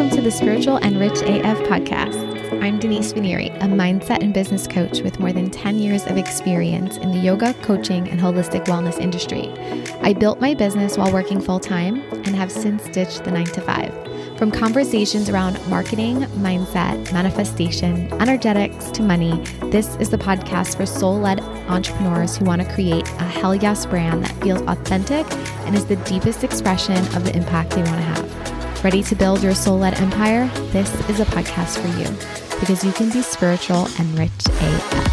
welcome to the Spiritual and Rich AF podcast. I'm Denise Vinieri, a mindset and business coach with more than 10 years of experience in the yoga, coaching, and holistic wellness industry. I built my business while working full time and have since ditched the nine to five. From conversations around marketing, mindset, manifestation, energetics to money, this is the podcast for soul led entrepreneurs who want to create a hell yes brand that feels authentic and is the deepest expression of the impact they want to have. Ready to build your soul led empire? This is a podcast for you because you can be spiritual and rich AF.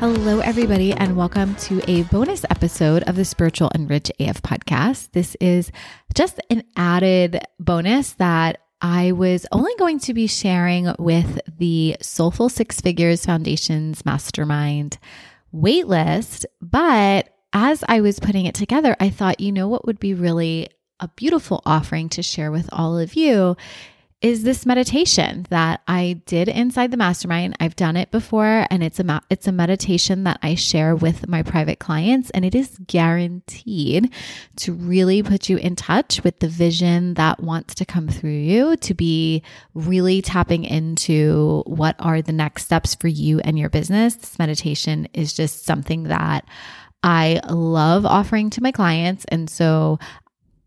Hello, everybody, and welcome to a bonus episode of the Spiritual and Rich AF podcast. This is just an added bonus that I was only going to be sharing with the Soulful Six Figures Foundation's Mastermind waitlist. But as I was putting it together, I thought, you know what would be really a beautiful offering to share with all of you is this meditation that I did inside the mastermind. I've done it before and it's a it's a meditation that I share with my private clients and it is guaranteed to really put you in touch with the vision that wants to come through you to be really tapping into what are the next steps for you and your business. This meditation is just something that I love offering to my clients. And so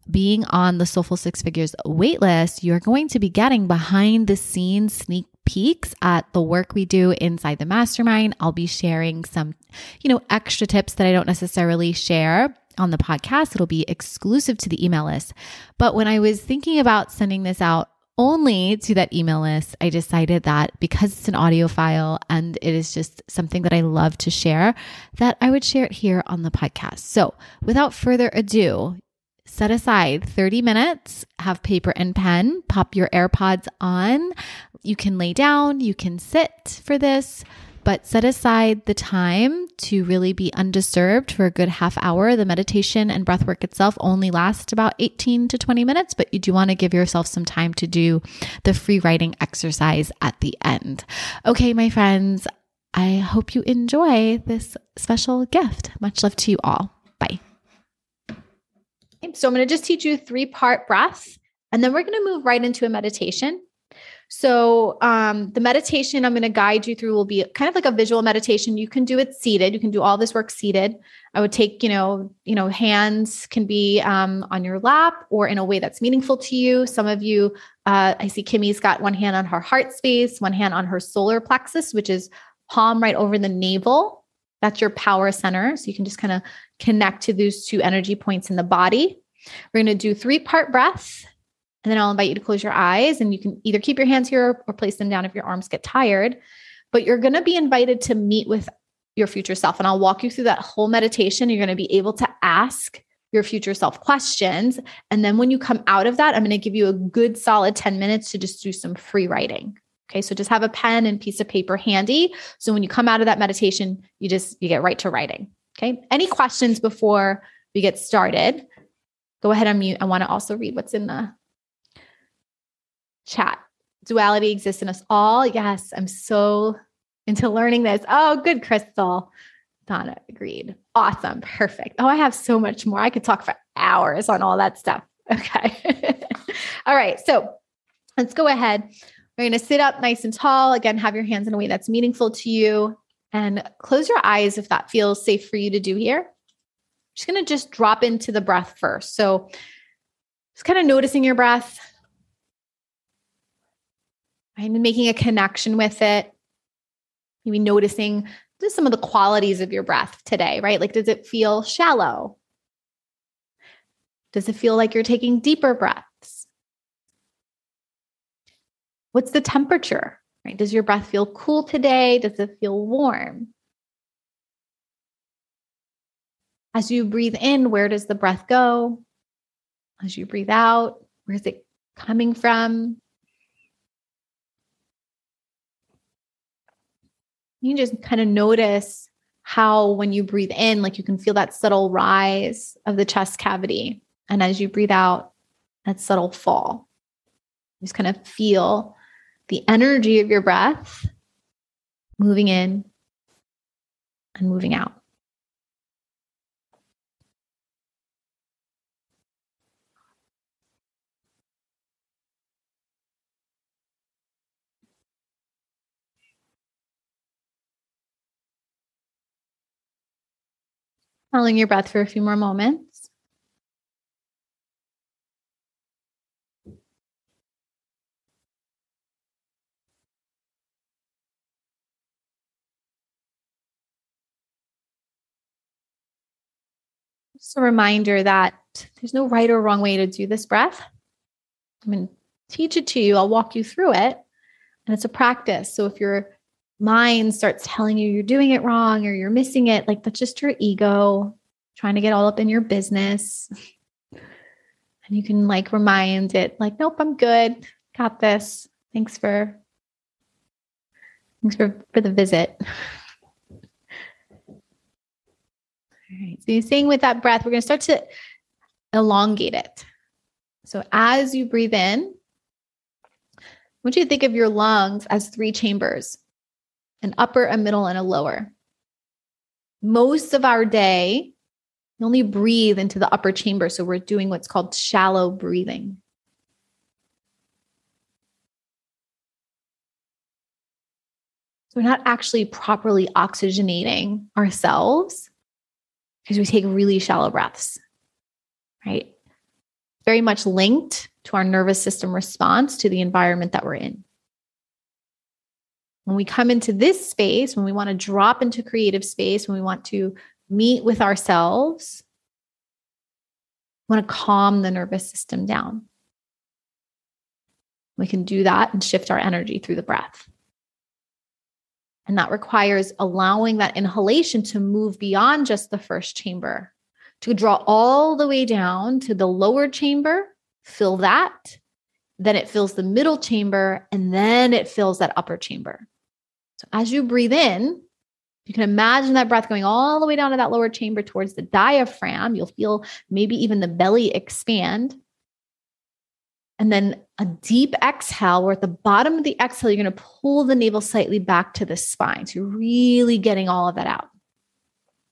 being on the Soulful Six Figures waitlist, you're going to be getting behind the scenes sneak peeks at the work we do inside the mastermind. I'll be sharing some, you know, extra tips that I don't necessarily share on the podcast. It'll be exclusive to the email list. But when I was thinking about sending this out only to that email list, I decided that because it's an audio file and it is just something that I love to share, that I would share it here on the podcast. So without further ado, set aside 30 minutes, have paper and pen, pop your AirPods on. You can lay down, you can sit for this, but set aside the time to really be undisturbed for a good half hour. The meditation and breath work itself only lasts about 18 to 20 minutes, but you do want to give yourself some time to do the free writing exercise at the end. Okay, my friends, I hope you enjoy this special gift. Much love to you all. So I'm going to just teach you three part breath, and then we're going to move right into a meditation. So um, the meditation I'm going to guide you through will be kind of like a visual meditation. You can do it seated. You can do all this work seated. I would take, you know, you know, hands can be um, on your lap or in a way that's meaningful to you. Some of you, uh, I see Kimmy's got one hand on her heart space, one hand on her solar plexus, which is palm right over the navel. That's your power center. So you can just kind of connect to those two energy points in the body. We're going to do three part breaths. And then I'll invite you to close your eyes and you can either keep your hands here or place them down if your arms get tired. But you're going to be invited to meet with your future self. And I'll walk you through that whole meditation. You're going to be able to ask your future self questions. And then when you come out of that, I'm going to give you a good solid 10 minutes to just do some free writing. Okay. So just have a pen and piece of paper handy. So when you come out of that meditation, you just, you get right to writing. Okay. Any questions before we get started? Go ahead and mute. I want to also read what's in the chat. Duality exists in us all. Yes, I'm so into learning this. Oh, good, Crystal. Donna agreed. Awesome. Perfect. Oh, I have so much more. I could talk for hours on all that stuff. Okay. all right. So let's go ahead. We're going to sit up nice and tall. Again, have your hands in a way that's meaningful to you and close your eyes if that feels safe for you to do here just going to just drop into the breath first. So just kind of noticing your breath and making a connection with it. Maybe noticing just some of the qualities of your breath today, right? Like, does it feel shallow? Does it feel like you're taking deeper breaths? What's the temperature, right? Does your breath feel cool today? Does it feel warm? As you breathe in, where does the breath go? As you breathe out, where is it coming from? You can just kind of notice how, when you breathe in, like you can feel that subtle rise of the chest cavity. And as you breathe out, that subtle fall. just kind of feel the energy of your breath moving in and moving out. Following your breath for a few more moments. Just a reminder that there's no right or wrong way to do this breath. I'm going to teach it to you, I'll walk you through it. And it's a practice. So if your mind starts telling you you're doing it wrong or you're missing it, like that's just your ego trying to get all up in your business. And you can like remind it, like, nope, I'm good. Got this. Thanks for thanks for for the visit. All right. So you're saying with that breath, we're going to start to elongate it. So as you breathe in, I want you to think of your lungs as three chambers an upper, a middle, and a lower. Most of our day, we only breathe into the upper chamber. So we're doing what's called shallow breathing. So we're not actually properly oxygenating ourselves because we take really shallow breaths, right? Very much linked to our nervous system response to the environment that we're in. When we come into this space, when we want to drop into creative space, when we want to meet with ourselves, we want to calm the nervous system down. We can do that and shift our energy through the breath. And that requires allowing that inhalation to move beyond just the first chamber, to draw all the way down to the lower chamber, fill that. Then it fills the middle chamber, and then it fills that upper chamber. So as you breathe in, you can imagine that breath going all the way down to that lower chamber towards the diaphragm. You'll feel maybe even the belly expand. And then a deep exhale, where at the bottom of the exhale, you're going to pull the navel slightly back to the spine. So you're really getting all of that out.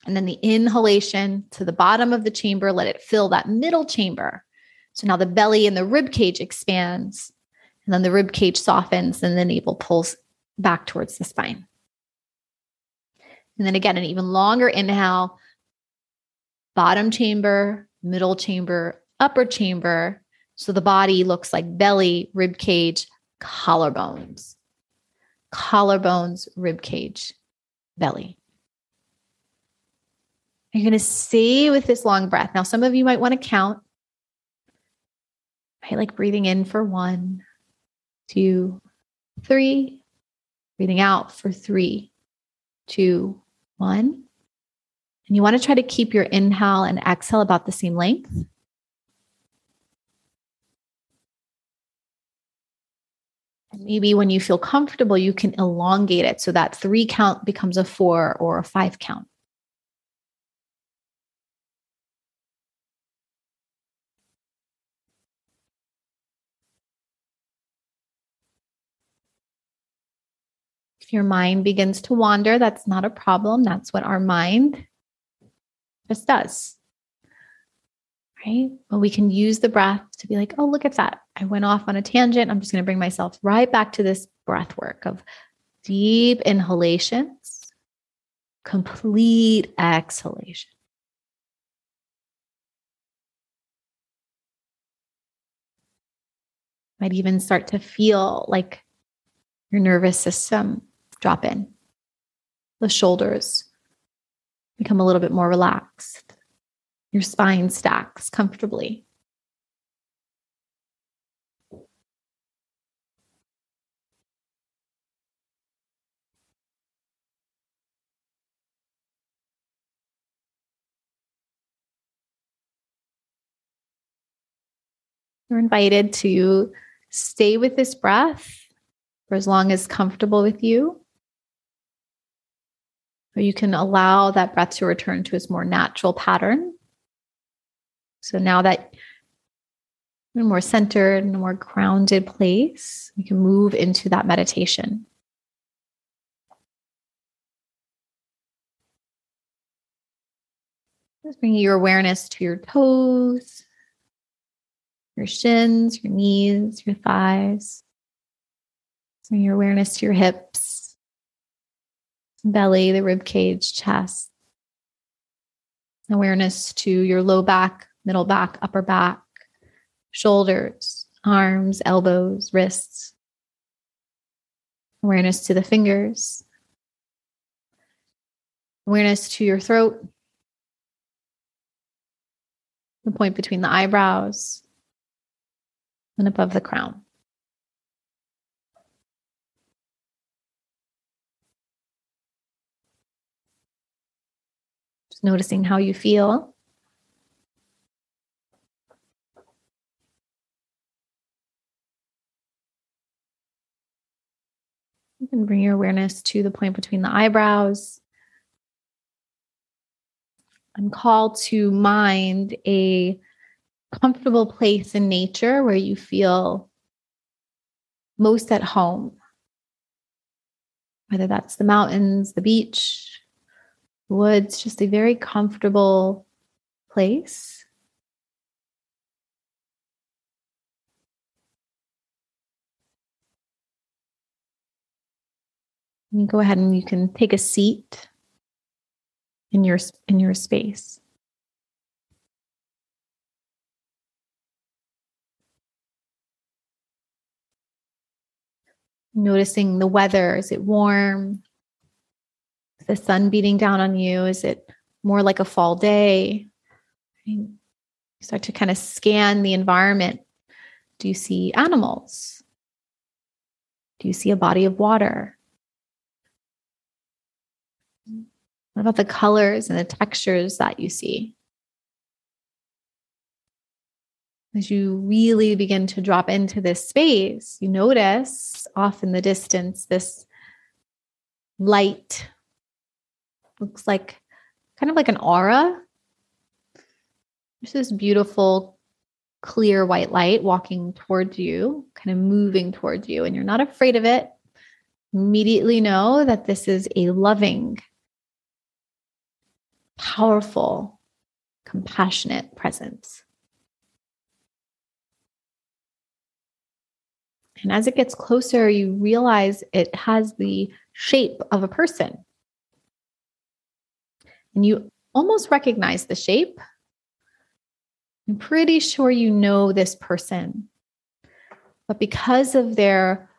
And then the inhalation to the bottom of the chamber, let it fill that middle chamber. So now the belly and the rib cage expands, and then the rib cage softens, and the navel pulls back towards the spine. And then again, an even longer inhale, bottom chamber, middle chamber, upper chamber. So the body looks like belly, rib cage, collarbones. Collarbones, rib cage, belly. You're going to stay with this long breath. Now, some of you might want to count. I like breathing in for one, two, three, breathing out for three, two, one. And you want to try to keep your inhale and exhale about the same length. Maybe when you feel comfortable, you can elongate it so that three count becomes a four or a five count. If your mind begins to wander, that's not a problem. That's what our mind just does. Right? But we can use the breath to be like, oh, look at that. I went off on a tangent. I'm just going to bring myself right back to this breath work of deep inhalations, complete exhalation. Might even start to feel like your nervous system drop in. The shoulders become a little bit more relaxed. Your spine stacks comfortably. You're invited to stay with this breath for as long as comfortable with you. Or you can allow that breath to return to its more natural pattern. So now that in a more centered and a more grounded place, we can move into that meditation. Just bringing your awareness to your toes, your shins, your knees, your thighs. Bring your awareness to your hips, belly, the rib cage, chest. Awareness to your low back, middle back, upper back, shoulders, arms, elbows, wrists. Awareness to the fingers. Awareness to your throat, the point between the eyebrows and above the crown. Just noticing how you feel. Can bring your awareness to the point between the eyebrows and call to mind a comfortable place in nature where you feel most at home. Whether that's the mountains, the beach, woods, just a very comfortable place. You go ahead and you can take a seat in your in your space. Noticing the weather. Is it warm? Is the sun beating down on you? Is it more like a fall day? You start to kind of scan the environment. Do you see animals? Do you see a body of water? What about the colors and the textures that you see? As you really begin to drop into this space, you notice off in the distance this light. Looks like kind of like an aura. There's this beautiful, clear white light walking towards you, kind of moving towards you, and you're not afraid of it. Immediately know that this is a loving powerful, compassionate presence. And as it gets closer, you realize it has the shape of a person. And you almost recognize the shape. I'm pretty sure you know this person. But because of their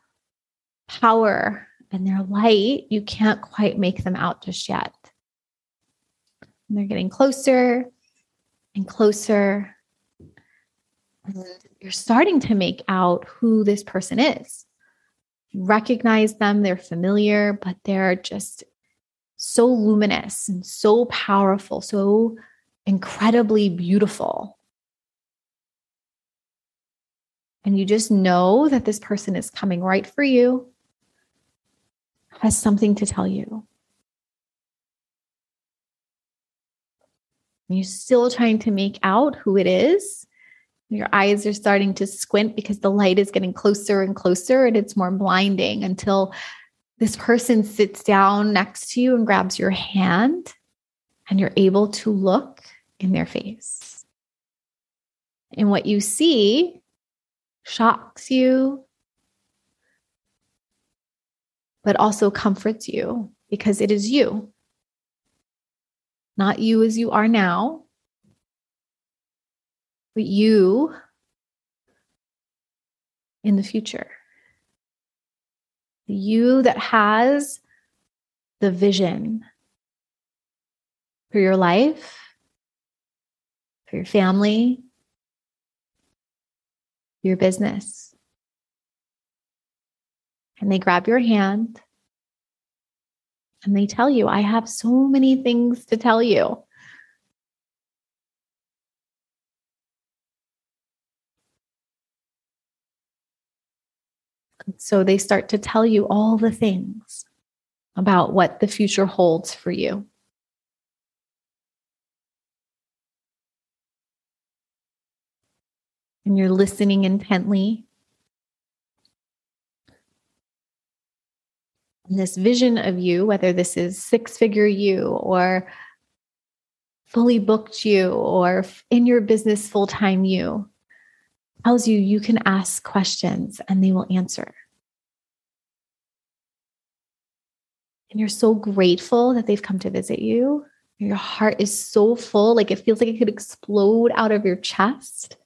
power and their light, you can't quite make them out just yet. And they're getting closer and closer. And you're starting to make out who this person is. Recognize them, they're familiar, but they're just so luminous and so powerful, so incredibly beautiful. And you just know that this person is coming right for you, has something to tell you. You're still trying to make out who it is, your eyes are starting to squint because the light is getting closer and closer and it's more blinding until this person sits down next to you and grabs your hand and you're able to look in their face. And what you see shocks you, but also comforts you because it is you not you as you are now, but you in the future. You that has the vision for your life, for your family, your business. And they grab your hand and they tell you, I have so many things to tell you. So they start to tell you all the things about what the future holds for you. And you're listening intently this vision of you, whether this is six figure you or fully booked you or in your business full time you, tells you you can ask questions and they will answer. And you're so grateful that they've come to visit you. Your heart is so full, like it feels like it could explode out of your chest.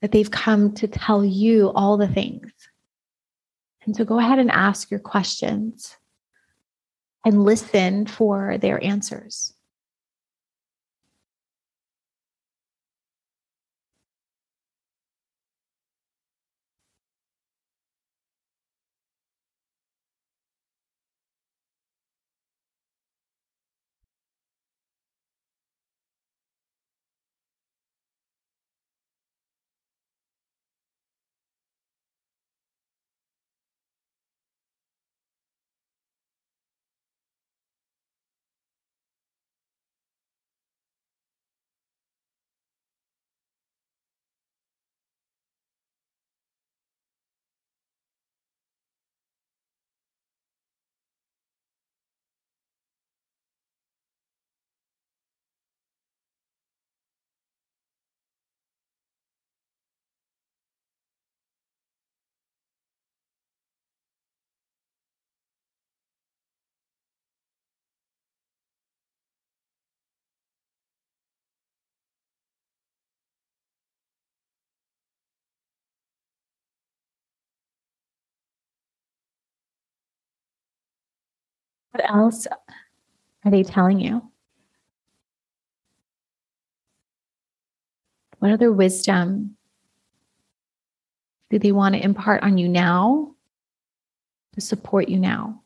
That they've come to tell you all the things. And so go ahead and ask your questions and listen for their answers. What else are they telling you? What other wisdom do they want to impart on you now to support you now?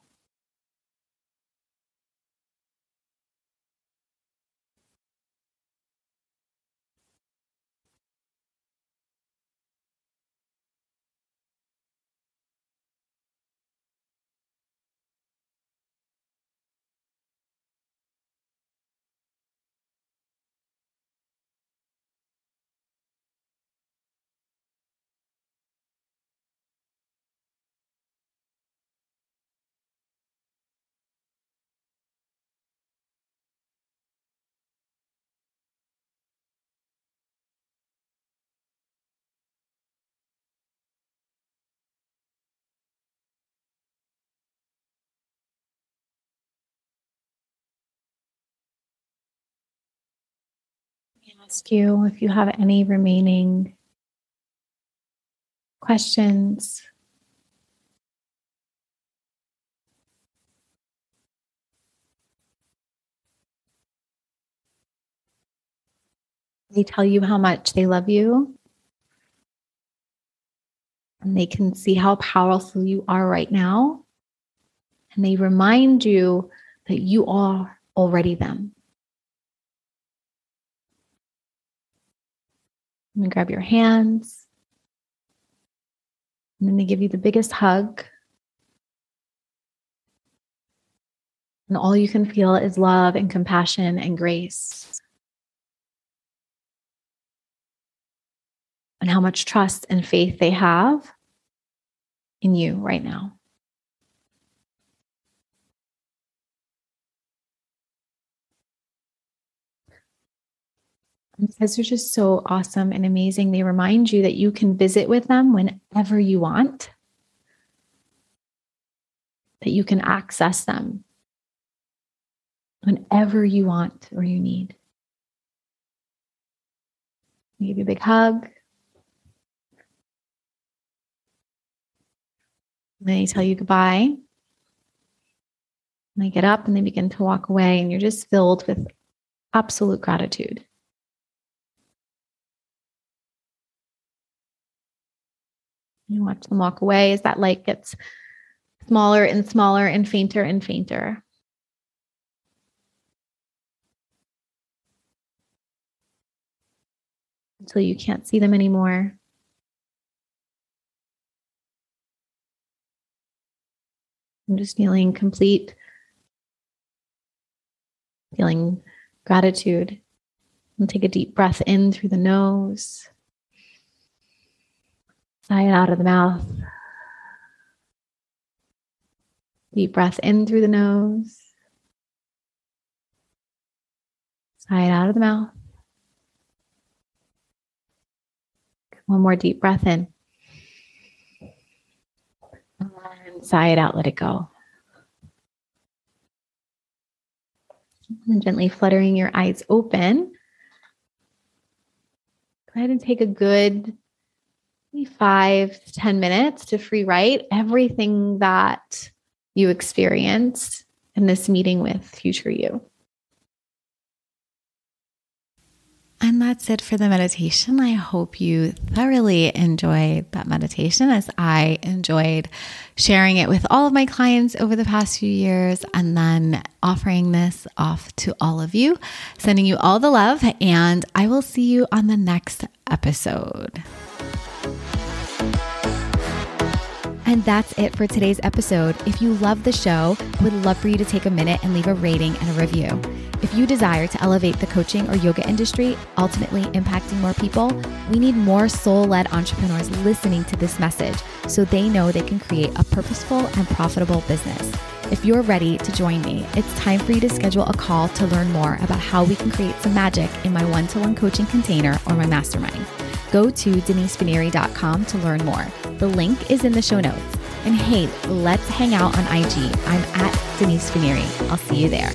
Ask you if you have any remaining questions. They tell you how much they love you. And they can see how powerful you are right now. And they remind you that you are already them. And then grab your hands. And then they give you the biggest hug. And all you can feel is love and compassion and grace. And how much trust and faith they have in you right now. Because they're just so awesome and amazing. They remind you that you can visit with them whenever you want, that you can access them whenever you want or you need. I give you a big hug. They tell you goodbye. And they get up and they begin to walk away, and you're just filled with absolute gratitude. You watch them walk away as that light gets smaller and smaller and fainter and fainter. Until you can't see them anymore. I'm just feeling complete, feeling gratitude. And take a deep breath in through the nose. Sigh it out of the mouth. Deep breath in through the nose. Sigh it out of the mouth. One more deep breath in. And sigh it out, let it go. And gently fluttering your eyes open. Go ahead and take a good five to 10 minutes to free write everything that you experienced in this meeting with future you. And that's it for the meditation. I hope you thoroughly enjoyed that meditation as I enjoyed sharing it with all of my clients over the past few years and then offering this off to all of you, sending you all the love. And I will see you on the next episode. And that's it for today's episode. If you love the show, I would love for you to take a minute and leave a rating and a review. If you desire to elevate the coaching or yoga industry, ultimately impacting more people, we need more soul led entrepreneurs listening to this message so they know they can create a purposeful and profitable business. If you're ready to join me, it's time for you to schedule a call to learn more about how we can create some magic in my one to one coaching container or my mastermind. Go to denisevinieri.com to learn more. The link is in the show notes. And hey, let's hang out on IG. I'm at Denise Vinieri. I'll see you there.